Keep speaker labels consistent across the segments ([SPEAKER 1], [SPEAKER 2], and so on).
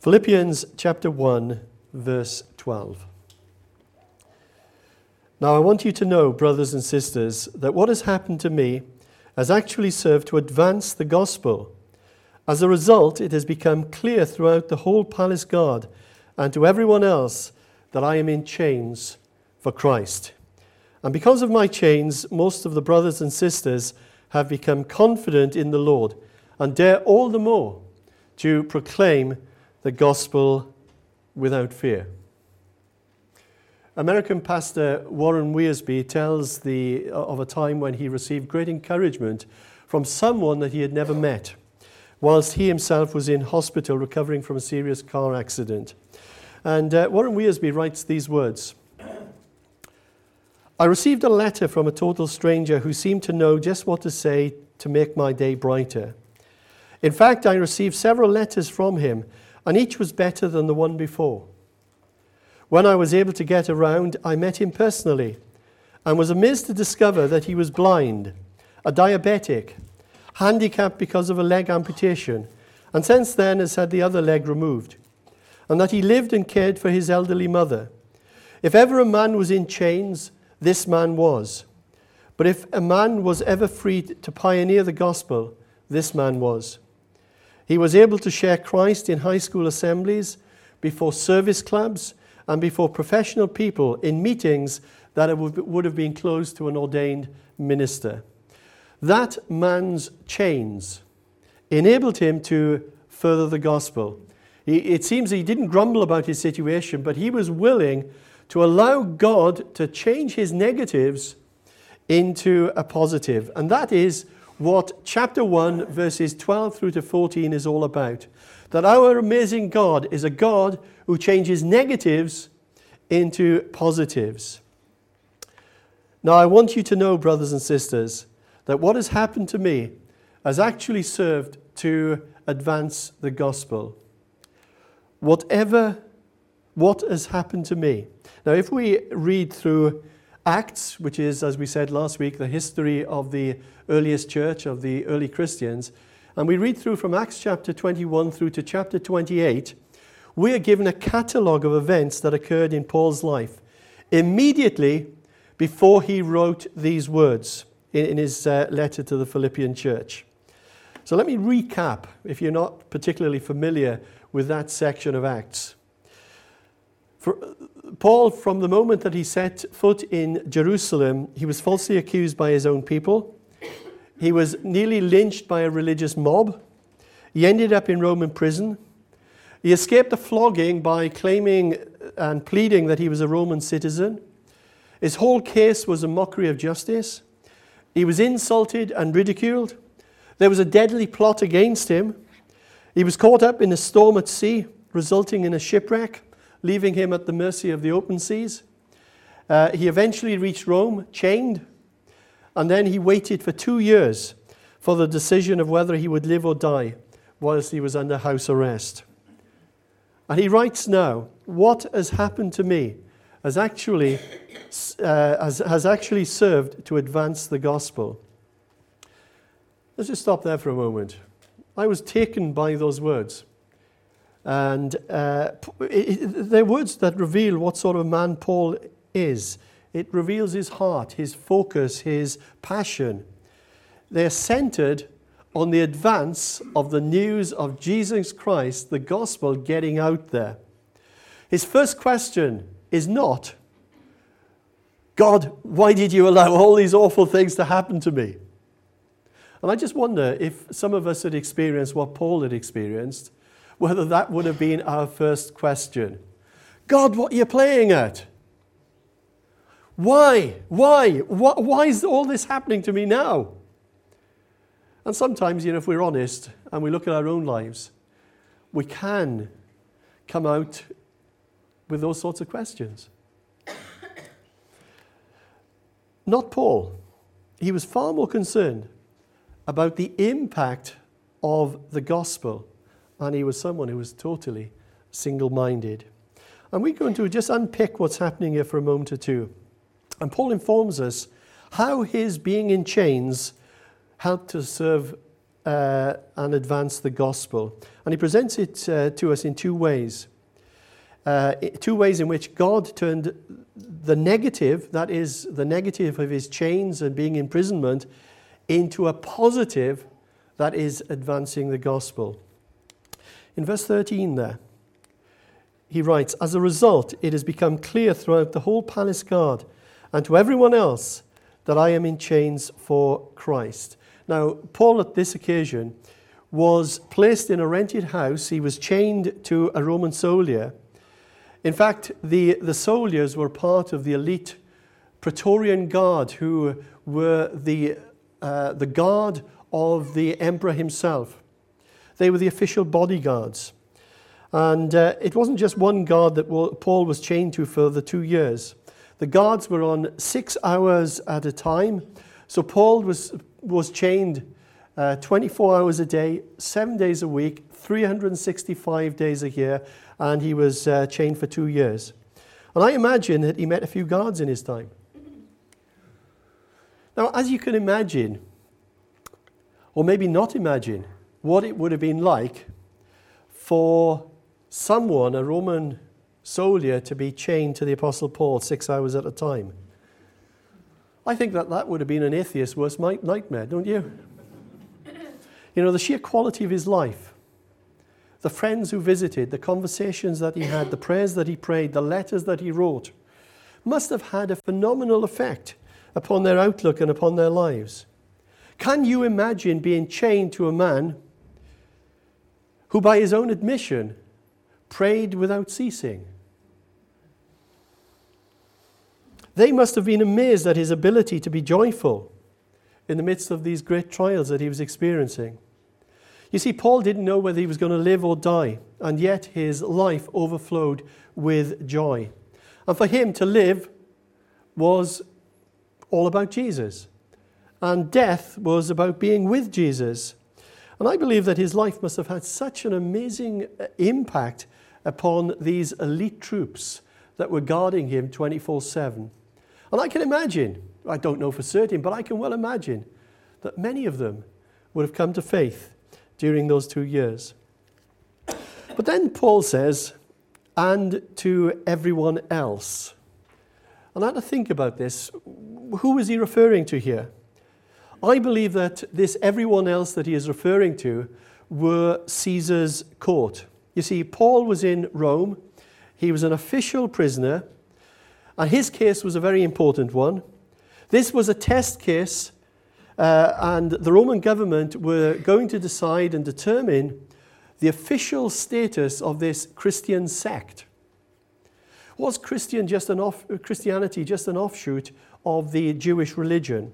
[SPEAKER 1] Philippians chapter 1, verse 12. Now, I want you to know, brothers and sisters, that what has happened to me has actually served to advance the gospel. As a result, it has become clear throughout the whole palace guard and to everyone else that I am in chains for Christ. And because of my chains, most of the brothers and sisters have become confident in the Lord and dare all the more to proclaim the gospel without fear. American pastor Warren Wiersbe tells the, of a time when he received great encouragement from someone that he had never met, whilst he himself was in hospital recovering from a serious car accident. And uh, Warren Wiersbe writes these words I received a letter from a total stranger who seemed to know just what to say to make my day brighter. In fact, I received several letters from him, and each was better than the one before. When I was able to get around, I met him personally and was amazed to discover that he was blind, a diabetic, handicapped because of a leg amputation, and since then has had the other leg removed, and that he lived and cared for his elderly mother. If ever a man was in chains, this man was. But if a man was ever free to pioneer the gospel, this man was. He was able to share Christ in high school assemblies, before service clubs, and before professional people in meetings that would have been closed to an ordained minister. That man's chains enabled him to further the gospel. It seems he didn't grumble about his situation, but he was willing to allow God to change his negatives into a positive. And that is what chapter 1, verses 12 through to 14 is all about. That our amazing God is a God who changes negatives into positives. Now, I want you to know, brothers and sisters, that what has happened to me has actually served to advance the gospel. Whatever, what has happened to me. Now, if we read through Acts, which is, as we said last week, the history of the earliest church, of the early Christians, and we read through from Acts chapter 21 through to chapter 28, we are given a catalogue of events that occurred in Paul's life immediately before he wrote these words in, in his uh, letter to the Philippian church. So let me recap if you're not particularly familiar with that section of Acts. For, Paul, from the moment that he set foot in Jerusalem, he was falsely accused by his own people. He was nearly lynched by a religious mob. He ended up in Roman prison. He escaped a flogging by claiming and pleading that he was a Roman citizen. His whole case was a mockery of justice. He was insulted and ridiculed. There was a deadly plot against him. He was caught up in a storm at sea, resulting in a shipwreck, leaving him at the mercy of the open seas. Uh, he eventually reached Rome, chained, and then he waited for two years for the decision of whether he would live or die whilst he was under house arrest. And he writes now, What has happened to me has actually, uh, has, has actually served to advance the gospel. Let's just stop there for a moment. I was taken by those words. And uh, they're words that reveal what sort of man Paul is. It reveals his heart, his focus, his passion. They're centered on the advance of the news of Jesus Christ, the gospel getting out there. His first question is not, God, why did you allow all these awful things to happen to me? And I just wonder if some of us had experienced what Paul had experienced, whether that would have been our first question. God, what are you playing at? Why? Why? Why is all this happening to me now? And sometimes, you know, if we're honest and we look at our own lives, we can come out with those sorts of questions. Not Paul. He was far more concerned about the impact of the gospel, and he was someone who was totally single minded. And we're going to just unpick what's happening here for a moment or two. And Paul informs us how his being in chains helped to serve uh, and advance the gospel. And he presents it uh, to us in two ways. Uh, two ways in which God turned the negative, that is, the negative of his chains and being imprisonment, into a positive, that is, advancing the gospel. In verse 13, there, he writes, As a result, it has become clear throughout the whole palace guard and to everyone else that I am in chains for Christ. Now, Paul at this occasion was placed in a rented house. He was chained to a Roman soldier. In fact, the, the soldiers were part of the elite Praetorian Guard, who were the, uh, the guard of the emperor himself. They were the official bodyguards. And uh, it wasn't just one guard that Paul was chained to for the two years. The guards were on six hours at a time. So Paul was, was chained uh, 24 hours a day, seven days a week, 365 days a year, and he was uh, chained for two years. And I imagine that he met a few guards in his time. Now, as you can imagine, or maybe not imagine, what it would have been like for someone, a Roman soldier, to be chained to the Apostle Paul six hours at a time. I think that that would have been an atheist's worst nightmare, don't you? You know, the sheer quality of his life, the friends who visited, the conversations that he had, the prayers that he prayed, the letters that he wrote, must have had a phenomenal effect upon their outlook and upon their lives. Can you imagine being chained to a man who, by his own admission, prayed without ceasing? They must have been amazed at his ability to be joyful in the midst of these great trials that he was experiencing. You see, Paul didn't know whether he was going to live or die, and yet his life overflowed with joy. And for him to live was all about Jesus, and death was about being with Jesus. And I believe that his life must have had such an amazing uh, impact upon these elite troops that were guarding him 24 7. And I can imagine, I don't know for certain, but I can well imagine that many of them would have come to faith during those two years. But then Paul says, and to everyone else. And I had to think about this. Who is he referring to here? I believe that this everyone else that he is referring to were Caesar's court. You see, Paul was in Rome, he was an official prisoner and his case was a very important one. This was a test case, uh, and the Roman government were going to decide and determine the official status of this Christian sect. Was Christian just an off, Christianity just an offshoot of the Jewish religion?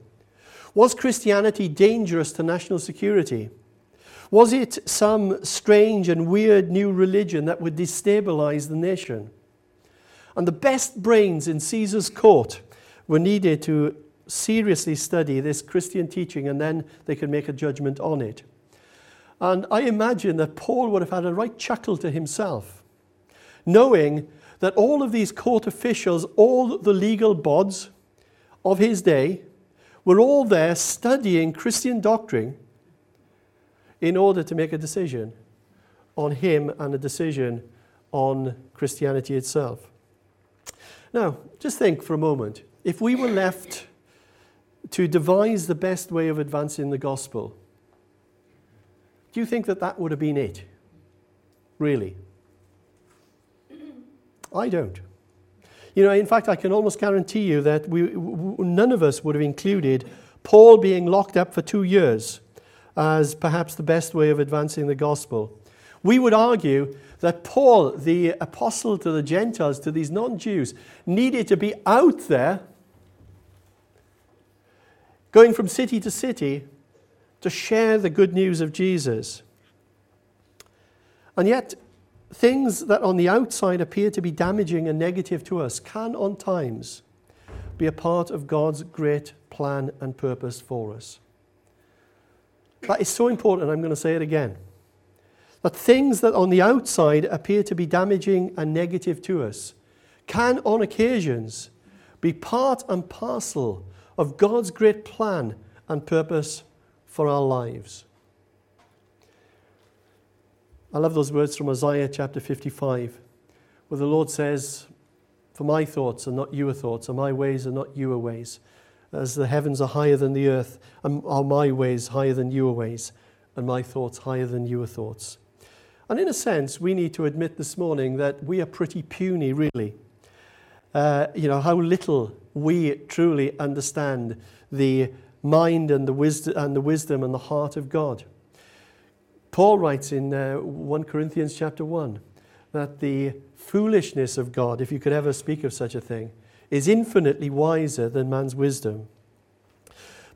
[SPEAKER 1] Was Christianity dangerous to national security? Was it some strange and weird new religion that would destabilize the nation? And the best brains in Caesar's court were needed to seriously study this Christian teaching and then they could make a judgment on it. And I imagine that Paul would have had a right chuckle to himself, knowing that all of these court officials, all the legal bods of his day, were all there studying Christian doctrine in order to make a decision on him and a decision on Christianity itself. Now, just think for a moment. If we were left to devise the best way of advancing the gospel, do you think that that would have been it? Really? I don't. You know, in fact, I can almost guarantee you that we, none of us would have included Paul being locked up for two years as perhaps the best way of advancing the gospel. We would argue that Paul, the apostle to the Gentiles, to these non Jews, needed to be out there, going from city to city to share the good news of Jesus. And yet, things that on the outside appear to be damaging and negative to us can, on times, be a part of God's great plan and purpose for us. That is so important, I'm going to say it again. That things that on the outside appear to be damaging and negative to us can, on occasions, be part and parcel of God's great plan and purpose for our lives. I love those words from Isaiah chapter 55, where the Lord says, For my thoughts are not your thoughts, and my ways are not your ways. As the heavens are higher than the earth, and are my ways higher than your ways, and my thoughts higher than your thoughts. And in a sense, we need to admit this morning that we are pretty puny, really. Uh, you know, how little we truly understand the mind and the, wisdom, and the wisdom and the heart of God. Paul writes in uh, 1 Corinthians chapter 1 that the foolishness of God, if you could ever speak of such a thing, is infinitely wiser than man's wisdom.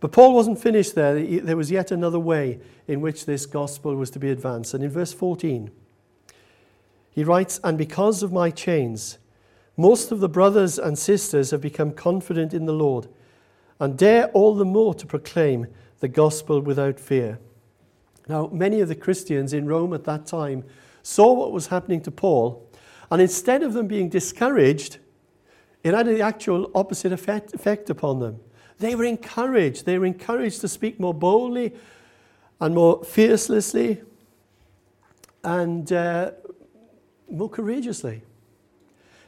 [SPEAKER 1] But Paul wasn't finished there. There was yet another way in which this gospel was to be advanced. And in verse 14, he writes, And because of my chains, most of the brothers and sisters have become confident in the Lord and dare all the more to proclaim the gospel without fear. Now, many of the Christians in Rome at that time saw what was happening to Paul, and instead of them being discouraged, it had the actual opposite effect, effect upon them. They were encouraged. They were encouraged to speak more boldly and more fiercely and uh, more courageously.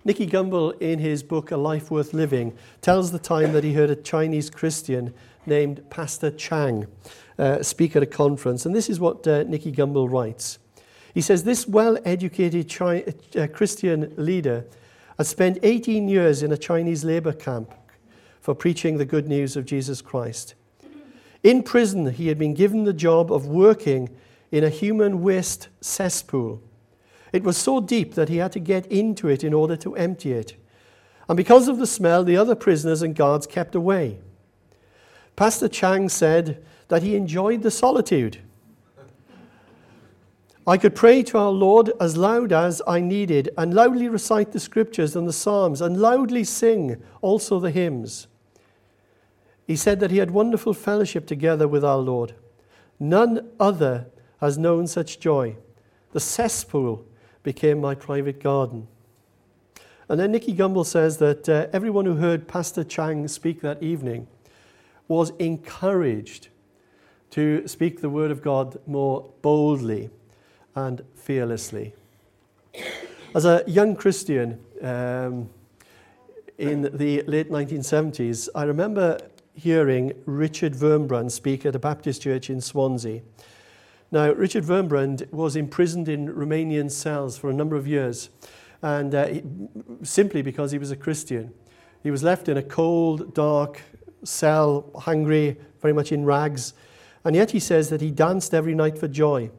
[SPEAKER 1] Nicky Gumbel, in his book A Life Worth Living, tells the time that he heard a Chinese Christian named Pastor Chang uh, speak at a conference. And this is what uh, Nicky Gumbel writes. He says, This well educated Chi- uh, Christian leader had spent 18 years in a Chinese labor camp for preaching the good news of Jesus Christ. In prison, he had been given the job of working in a human waste cesspool. It was so deep that he had to get into it in order to empty it. And because of the smell, the other prisoners and guards kept away. Pastor Chang said that he enjoyed the solitude. I could pray to our Lord as loud as I needed, and loudly recite the scriptures and the psalms, and loudly sing also the hymns. He said that he had wonderful fellowship together with our Lord. None other has known such joy. The cesspool became my private garden. And then Nicky Gumbel says that uh, everyone who heard Pastor Chang speak that evening was encouraged to speak the word of God more boldly and fearlessly. As a young Christian um, in the late 1970s, I remember hearing Richard Wurmbrand speak at a Baptist church in Swansea. Now, Richard Wurmbrand was imprisoned in Romanian cells for a number of years, and uh, he, simply because he was a Christian. He was left in a cold, dark cell, hungry, very much in rags, and yet he says that he danced every night for joy,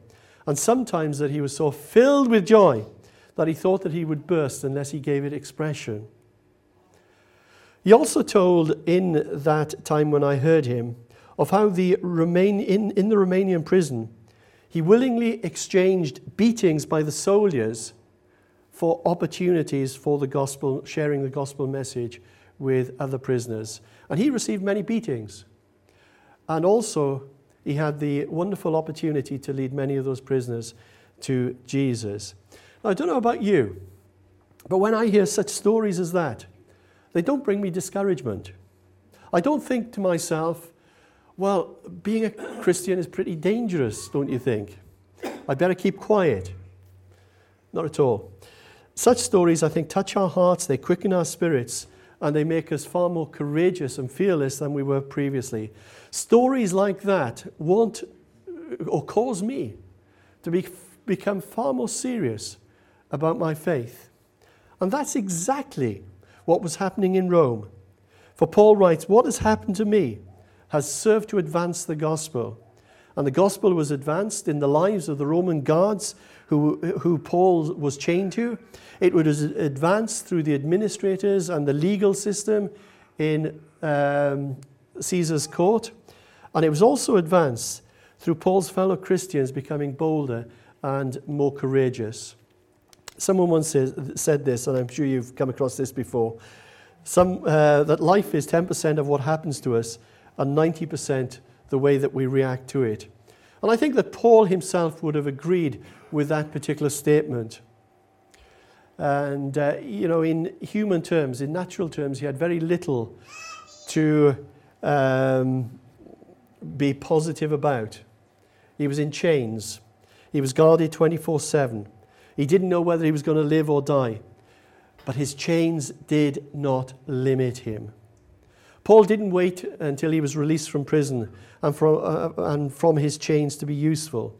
[SPEAKER 1] and sometimes that he was so filled with joy that he thought that he would burst unless he gave it expression. He also told in that time when I heard him of how the Remain, in, in the Romanian prison, he willingly exchanged beatings by the soldiers for opportunities for the gospel, sharing the gospel message with other prisoners. And he received many beatings. And also, he had the wonderful opportunity to lead many of those prisoners to Jesus. Now, I don't know about you, but when I hear such stories as that, they don't bring me discouragement. I don't think to myself, well, being a Christian is pretty dangerous, don't you think? I'd better keep quiet. Not at all. Such stories, I think, touch our hearts, they quicken our spirits, and they make us far more courageous and fearless than we were previously. Stories like that want or cause me to be, become far more serious about my faith. And that's exactly what was happening in Rome. For Paul writes, What has happened to me? Has served to advance the gospel. And the gospel was advanced in the lives of the Roman guards who, who Paul was chained to. It was advanced through the administrators and the legal system in um, Caesar's court. And it was also advanced through Paul's fellow Christians becoming bolder and more courageous. Someone once says, said this, and I'm sure you've come across this before some, uh, that life is 10% of what happens to us and 90% the way that we react to it. And I think that Paul himself would have agreed with that particular statement. And, uh, you know, in human terms, in natural terms, he had very little to um, be positive about. He was in chains. He was guarded 24 7. He didn't know whether he was going to live or die. But his chains did not limit him. Paul didn't wait until he was released from prison and from, uh, and from his chains to be useful.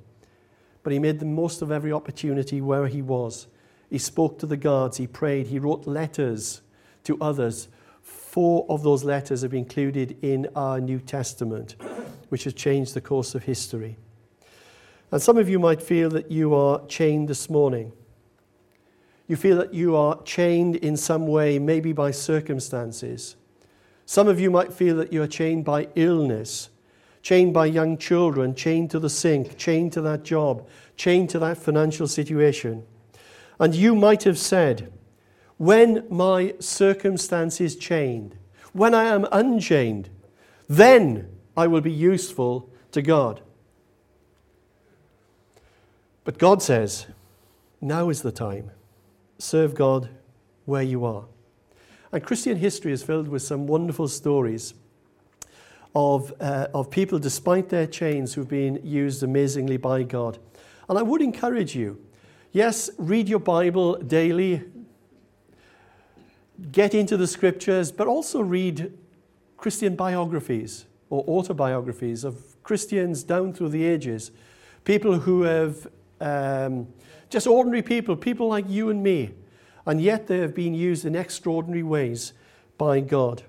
[SPEAKER 1] But he made the most of every opportunity where he was. He spoke to the guards, he prayed, he wrote letters to others. Four of those letters have been included in our New Testament, which has changed the course of history. And some of you might feel that you are chained this morning. You feel that you are chained in some way, maybe by circumstances. Some of you might feel that you are chained by illness, chained by young children, chained to the sink, chained to that job, chained to that financial situation. And you might have said, when my circumstances change, when I am unchained, then I will be useful to God. But God says, now is the time. Serve God where you are. And Christian history is filled with some wonderful stories of, uh, of people, despite their chains, who've been used amazingly by God. And I would encourage you yes, read your Bible daily, get into the scriptures, but also read Christian biographies or autobiographies of Christians down through the ages, people who have um, just ordinary people, people like you and me, and yet they have been used in extraordinary ways by God.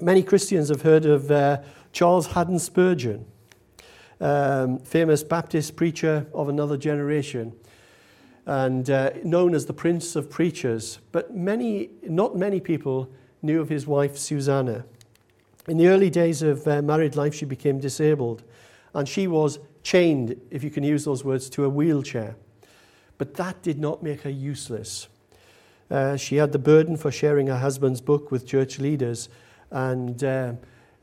[SPEAKER 1] Many Christians have heard of uh, Charles Haddon Spurgeon, um, famous Baptist preacher of another generation, and uh, known as the Prince of Preachers. But many, not many people knew of his wife Susanna. In the early days of uh, married life, she became disabled, and she was chained, if you can use those words, to a wheelchair. But that did not make her useless. Uh, she had the burden for sharing her husband's book with church leaders and uh,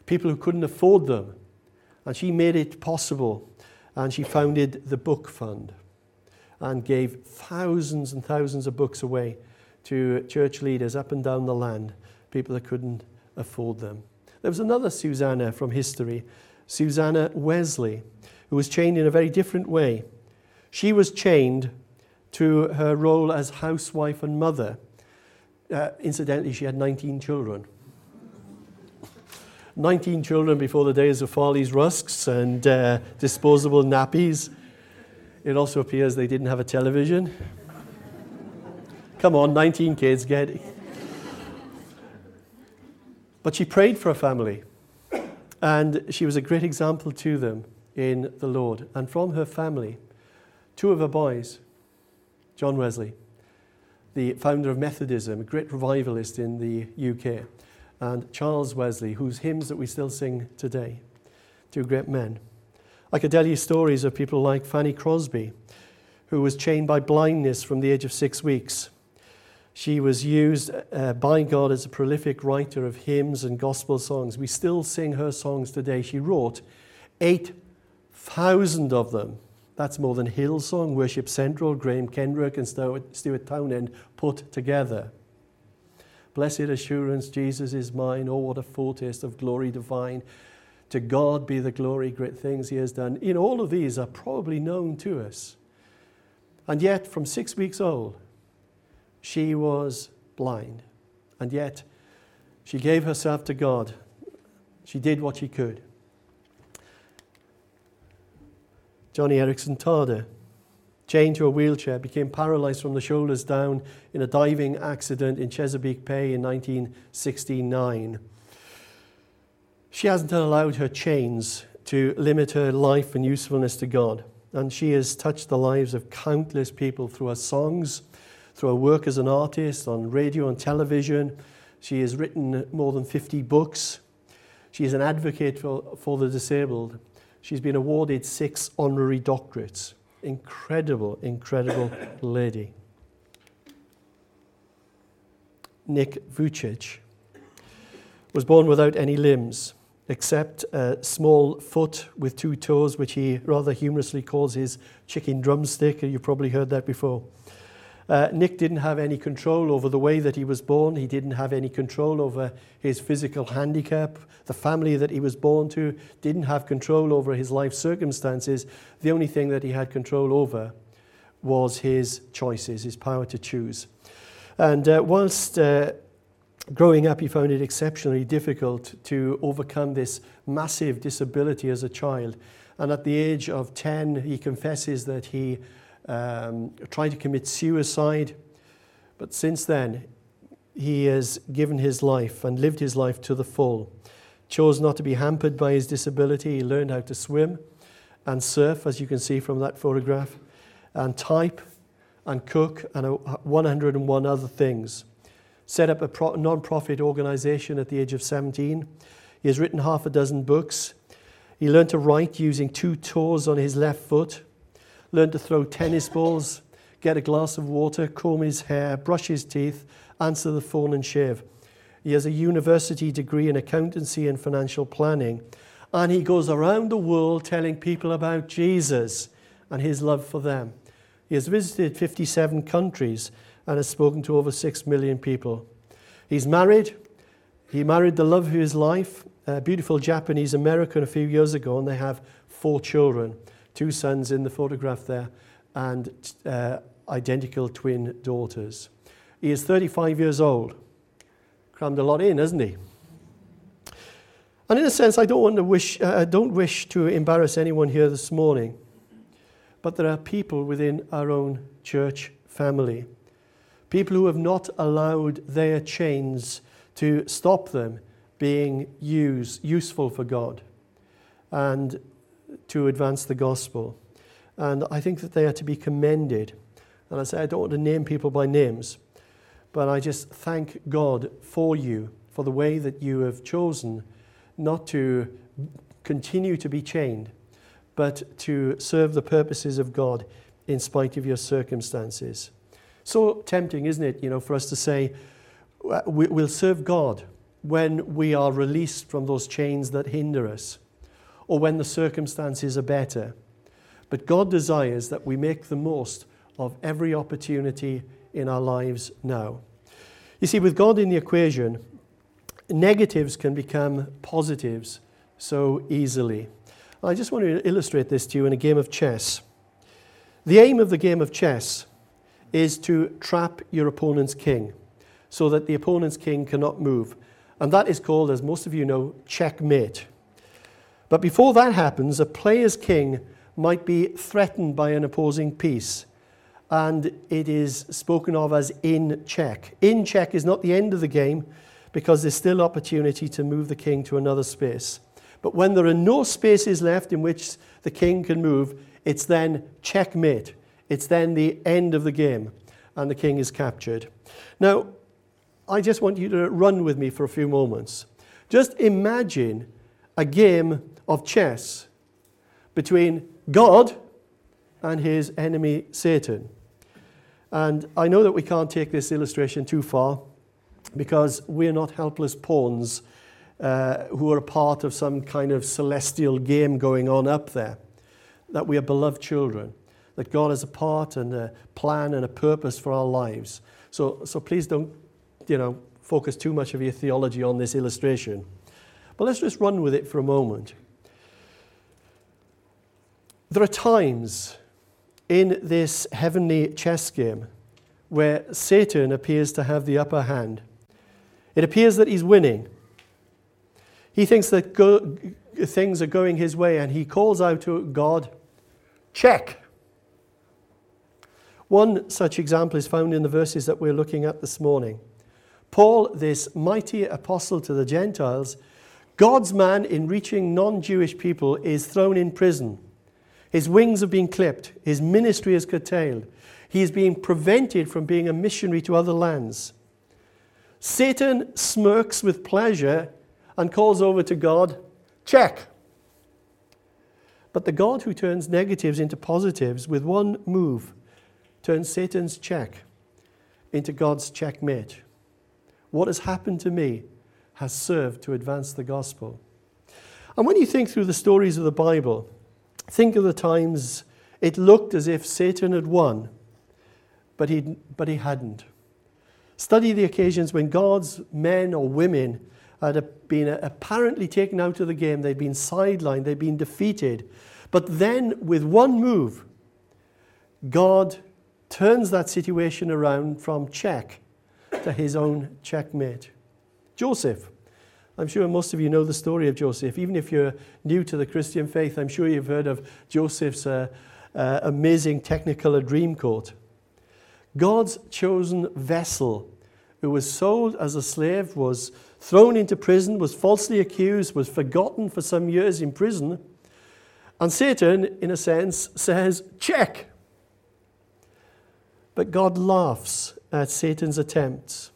[SPEAKER 1] people who couldn't afford them. And she made it possible. And she founded the Book Fund and gave thousands and thousands of books away to church leaders up and down the land, people that couldn't afford them. There was another Susanna from history, Susanna Wesley, who was chained in a very different way. She was chained to her role as housewife and mother. Uh, incidentally, she had 19 children. 19 children before the days of Farley's rusks and uh, disposable nappies. It also appears they didn't have a television. Come on, 19 kids, get it. But she prayed for her family, and she was a great example to them in the Lord. And from her family, two of her boys John Wesley, the founder of Methodism, a great revivalist in the UK, and Charles Wesley, whose hymns that we still sing today. Two great men. I could tell you stories of people like Fanny Crosby, who was chained by blindness from the age of six weeks. She was used uh, by God as a prolific writer of hymns and gospel songs. We still sing her songs today. She wrote 8,000 of them that's more than Hillsong, Worship Central, Graham Kendrick, and Stuart Townend put together. Blessed assurance, Jesus is mine. Oh, what a foretaste of glory divine. To God be the glory, great things he has done. In all of these are probably known to us. And yet, from six weeks old, she was blind. And yet, she gave herself to God. She did what she could. Joni Eareckson Tada, chained to a wheelchair, became paralyzed from the shoulders down in a diving accident in Chesapeake Bay in 1969. She hasn't allowed her chains to limit her life and usefulness to God. And she has touched the lives of countless people through her songs, through her work as an artist on radio and television. She has written more than 50 books. She is an advocate for, for the disabled. She's been awarded six honorary doctorates. Incredible, incredible lady. Nick Vujicic was born without any limbs except a small foot with two toes, which he rather humorously calls his chicken drumstick. You've probably heard that before. Uh, Nick didn't have any control over the way that he was born. He didn't have any control over his physical handicap. The family that he was born to didn't have control over his life circumstances. The only thing that he had control over was his choices, his power to choose. And uh, whilst uh, growing up, he found it exceptionally difficult to overcome this massive disability as a child. And at the age of 10, he confesses that he um, tried to commit suicide. But since then, he has given his life and lived his life to the full. Chose not to be hampered by his disability. He learned how to swim and surf, as you can see from that photograph, and type and cook and 101 other things. Set up a non profit organization at the age of 17. He has written half a dozen books. He learned to write using two toes on his left foot learned to throw tennis balls, get a glass of water, comb his hair, brush his teeth, answer the phone, and shave. He has a university degree in accountancy and financial planning. And he goes around the world telling people about Jesus and his love for them. He has visited 57 countries and has spoken to over 6 million people. He's married. He married the love of his life, a beautiful Japanese American, a few years ago, and they have four children two sons in the photograph there, and uh, identical twin daughters. He is 35 years old. Crammed a lot in, hasn't he? And in a sense, I don't, want to wish, uh, I don't wish to embarrass anyone here this morning, but there are people within our own church family, people who have not allowed their chains to stop them being used, useful for God. And to advance the gospel. And I think that they are to be commended. And I say, I don't want to name people by names, but I just thank God for you, for the way that you have chosen not to continue to be chained, but to serve the purposes of God in spite of your circumstances. So tempting, isn't it, you know, for us to say, we'll serve God when we are released from those chains that hinder us or when the circumstances are better. But God desires that we make the most of every opportunity in our lives now. You see, with God in the equation, negatives can become positives so easily. I just want to illustrate this to you in a game of chess. The aim of the game of chess is to trap your opponent's king so that the opponent's king cannot move. And that is called, as most of you know, checkmate. But before that happens, a player's king might be threatened by an opposing piece, and it is spoken of as in check. In check is not the end of the game because there's still opportunity to move the king to another space. But when there are no spaces left in which the king can move, it's then checkmate. It's then the end of the game, and the king is captured. Now, I just want you to run with me for a few moments. Just imagine a game of chess between God and his enemy Satan. And I know that we can't take this illustration too far because we're not helpless pawns uh, who are a part of some kind of celestial game going on up there. That we are beloved children, that God has a part and a plan and a purpose for our lives. So, so please don't, you know, focus too much of your theology on this illustration. But let's just run with it for a moment. There are times in this heavenly chess game where Satan appears to have the upper hand. It appears that he's winning. He thinks that go- things are going his way and he calls out to God, check. One such example is found in the verses that we're looking at this morning. Paul, this mighty apostle to the Gentiles, God's man in reaching non Jewish people, is thrown in prison. His wings have been clipped. His ministry is curtailed. He is being prevented from being a missionary to other lands. Satan smirks with pleasure and calls over to God, check. But the God who turns negatives into positives with one move turns Satan's check into God's checkmate. What has happened to me has served to advance the gospel. And when you think through the stories of the Bible, Think of the times it looked as if Satan had won, but he, but he hadn't. Study the occasions when God's men or women had been apparently taken out of the game, they'd been sidelined, they'd been defeated. But then, with one move, God turns that situation around from check to his own checkmate. Joseph. I'm sure most of you know the story of Joseph. Even if you're new to the Christian faith, I'm sure you've heard of Joseph's uh, uh, amazing technicolor dream coat. God's chosen vessel, who was sold as a slave, was thrown into prison, was falsely accused, was forgotten for some years in prison. And Satan, in a sense, says, check. But God laughs at Satan's attempts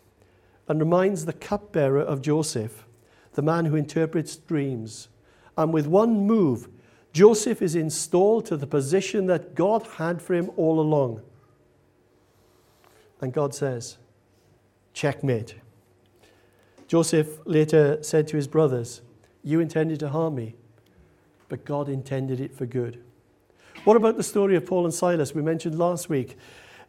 [SPEAKER 1] and reminds the cupbearer of Joseph, the man who interprets dreams. And with one move, Joseph is installed to the position that God had for him all along. And God says, checkmate. Joseph later said to his brothers, You intended to harm me, but God intended it for good. What about the story of Paul and Silas? We mentioned last week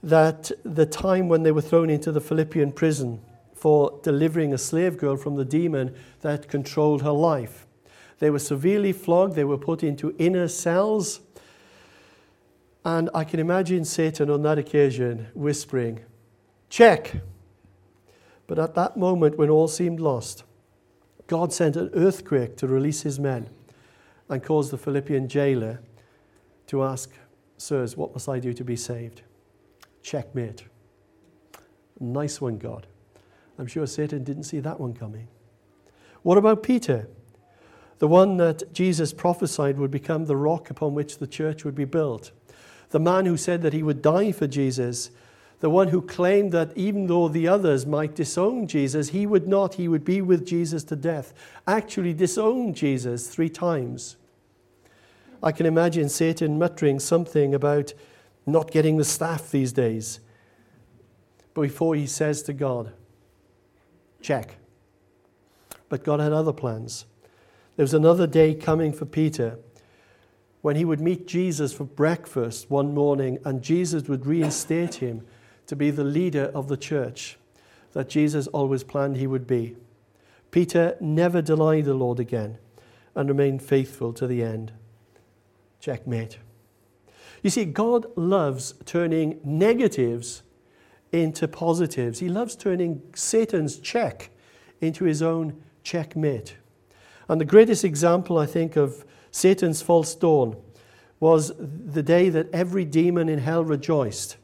[SPEAKER 1] that the time when they were thrown into the Philippian prison for delivering a slave girl from the demon that controlled her life. They were severely flogged, they were put into inner cells. And I can imagine Satan on that occasion whispering, Check. But at that moment, when all seemed lost, God sent an earthquake to release his men and caused the Philippian jailer to ask, Sirs, what must I do to be saved? Checkmate. Nice one, God. I'm sure Satan didn't see that one coming. What about Peter? The one that Jesus prophesied would become the rock upon which the church would be built. The man who said that he would die for Jesus. The one who claimed that even though the others might disown Jesus, he would not, he would be with Jesus to death. Actually, disowned Jesus three times. I can imagine Satan muttering something about not getting the staff these days. But before he says to God, check. But God had other plans. There was another day coming for Peter when he would meet Jesus for breakfast one morning and Jesus would reinstate him to be the leader of the church that Jesus always planned he would be. Peter never denied the Lord again and remained faithful to the end. Checkmate. You see, God loves turning negatives into positives. He loves turning Satan's check into his own checkmate. And the greatest example, I think, of Satan's false dawn was the day that every demon in hell rejoiced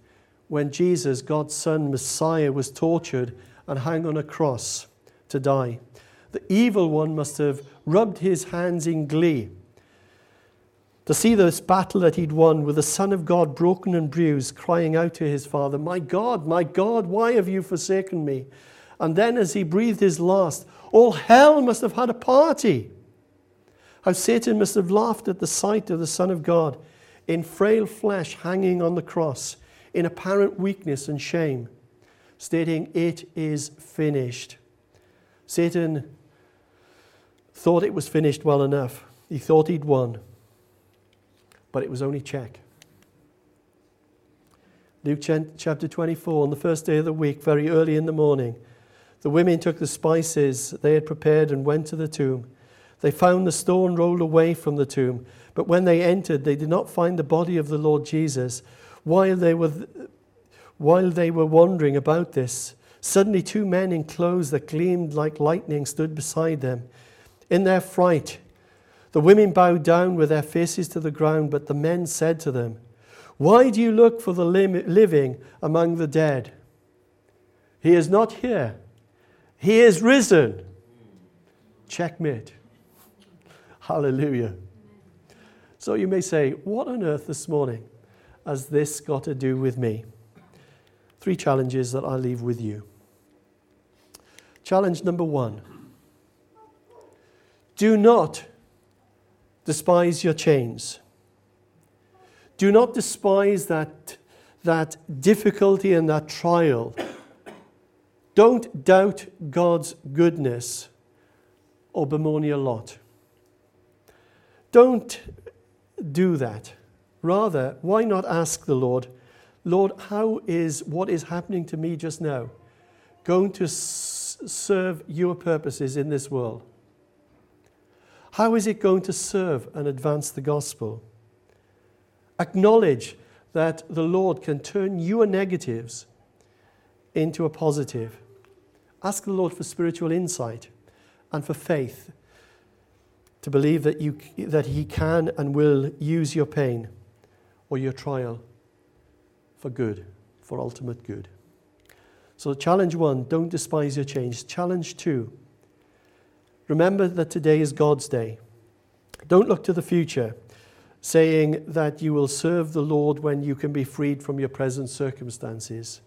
[SPEAKER 1] when Jesus, God's Son, Messiah, was tortured and hung on a cross to die. The evil one must have rubbed his hands in glee to see this battle that he'd won with the Son of God broken and bruised, crying out to his Father, My God, my God, why have you forsaken me? And then, as he breathed his last, all hell must have had a party. How Satan must have laughed at the sight of the Son of God in frail flesh hanging on the cross, in apparent weakness and shame, stating, It is finished. Satan thought it was finished well enough. He thought he'd won but it was only check. Luke chapter 24, on the first day of the week, very early in the morning, the women took the spices they had prepared and went to the tomb. They found the stone rolled away from the tomb, but when they entered, they did not find the body of the Lord Jesus. While they were, while they were wondering about this, suddenly two men in clothes that gleamed like lightning stood beside them. In their fright, the women bowed down with their faces to the ground, but the men said to them, Why do you look for the living among the dead? He is not here, he is risen. Checkmate. Hallelujah. So you may say, What on earth this morning has this got to do with me? Three challenges that I leave with you. Challenge number one do not despise your chains. Do not despise that, that difficulty and that trial. Don't doubt God's goodness or bemoan your lot. Don't do that. Rather, why not ask the Lord, Lord, how is what is happening to me just now going to s- serve your purposes in this world? How is it going to serve and advance the gospel? Acknowledge that the Lord can turn your negatives into a positive. Ask the Lord for spiritual insight and for faith to believe that, you, that He can and will use your pain or your trial for good, for ultimate good. So, challenge one don't despise your change. Challenge two remember that today is God's day. Don't look to the future saying that you will serve the Lord when you can be freed from your present circumstances.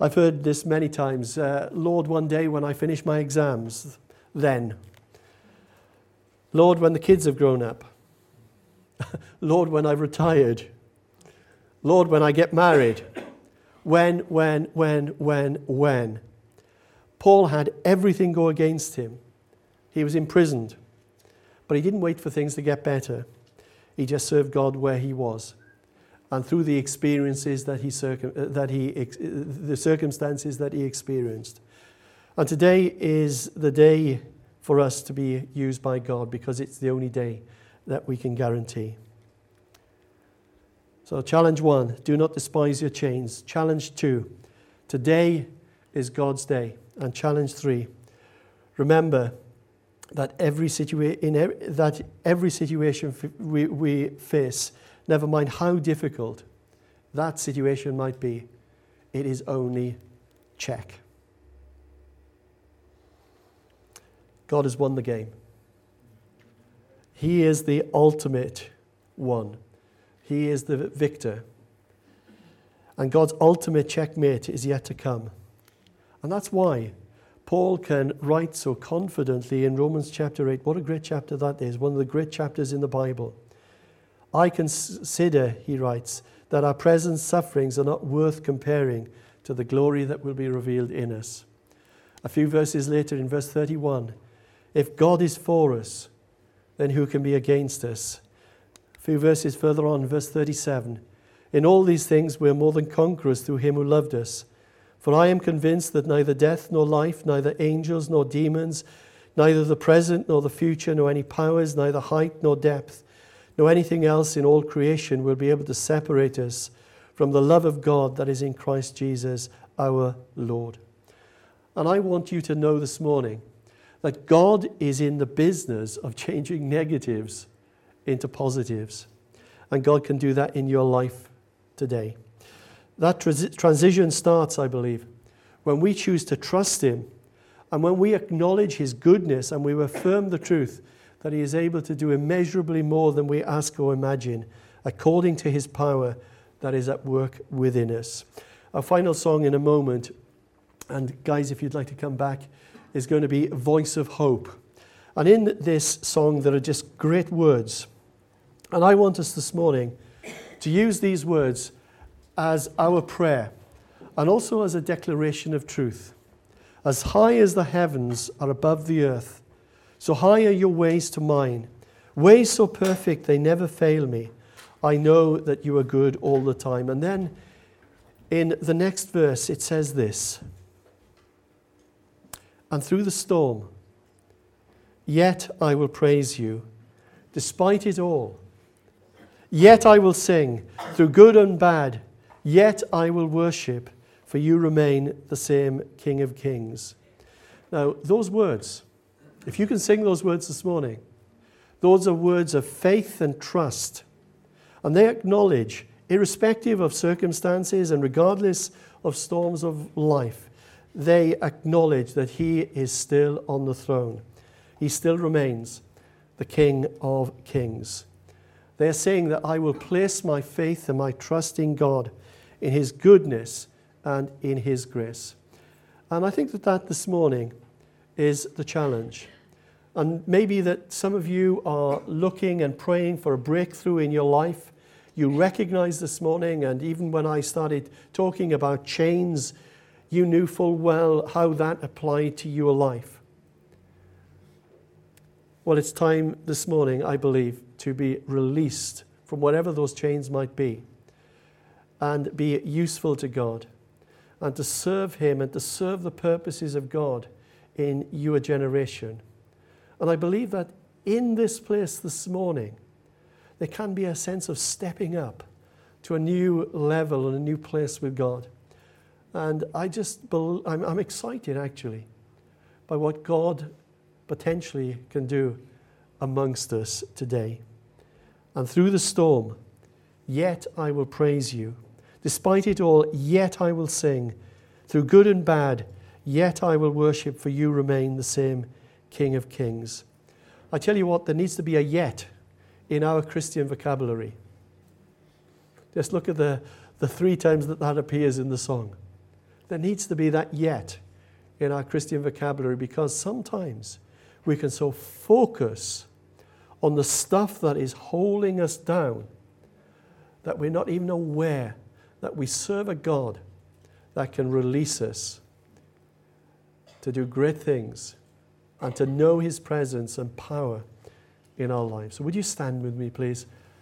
[SPEAKER 1] I've heard this many times uh, Lord, one day when I finish my exams, then. Lord, when the kids have grown up. Lord, when I've retired. Lord, when I get married. When, when, when, when, when. Paul had everything go against him. He was imprisoned. But he didn't wait for things to get better. He just served God where he was. And through the experiences that he, circum- uh, that he uh, the circumstances that he experienced. And today is the day for us to be used by God because it's the only day that we can guarantee. So, challenge one do not despise your chains. Challenge two today is God's day. And challenge three remember that every, situa- in that every situation we, we face, never mind how difficult that situation might be, it is only check. God has won the game. He is the ultimate one. He is the victor. And God's ultimate checkmate is yet to come. And that's why Paul can write so confidently in Romans chapter 8. What a great chapter that is, one of the great chapters in the Bible. I consider, he writes, that our present sufferings are not worth comparing to the glory that will be revealed in us. A few verses later, in verse 31, if God is for us, then who can be against us? A few verses further on, verse 37, in all these things we are more than conquerors through him who loved us. For I am convinced that neither death nor life, neither angels nor demons, neither the present nor the future, nor any powers, neither height nor depth, nor anything else in all creation will be able to separate us from the love of God that is in Christ Jesus our Lord. And I want you to know this morning that God is in the business of changing negatives into positives. And God can do that in your life today. That transition starts, I believe, when we choose to trust Him and when we acknowledge His goodness and we affirm the truth that He is able to do immeasurably more than we ask or imagine, according to His power that is at work within us. Our final song in a moment, and guys, if you'd like to come back, is going to be Voice of Hope. And in this song, there are just great words. And I want us this morning to use these words as our prayer and also as a declaration of truth. As high as the heavens are above the earth, so high are your ways to mine. Ways so perfect they never fail me. I know that you are good all the time. And then in the next verse, it says this And through the storm, yet I will praise you, despite it all. Yet I will sing through good and bad Yet I will worship, for you remain the same King of Kings. Now, those words, if you can sing those words this morning, those are words of faith and trust. And they acknowledge, irrespective of circumstances and regardless of storms of life, they acknowledge that He is still on the throne. He still remains the King of Kings. They are saying that I will place my faith and my trust in God in His goodness and in His grace. And I think that that this morning is the challenge. And maybe that some of you are looking and praying for a breakthrough in your life. You recognize this morning, and even when I started talking about chains, you knew full well how that applied to your life. Well, it's time this morning, I believe, to be released from whatever those chains might be and be useful to God and to serve Him and to serve the purposes of God in your generation. And I believe that in this place this morning, there can be a sense of stepping up to a new level and a new place with God. And I just, I'm, I'm excited actually by what God potentially can do amongst us today. And through the storm, yet I will praise you. Despite it all, yet I will sing. Through good and bad, yet I will worship, for you remain the same King of Kings. I tell you what, there needs to be a yet in our Christian vocabulary. Just look at the, the three times that that appears in the song. There needs to be that yet in our Christian vocabulary because sometimes we can so focus on the stuff that is holding us down that we're not even aware that we serve a God that can release us to do great things and to know His presence and power in our lives. So, would you stand with me, please?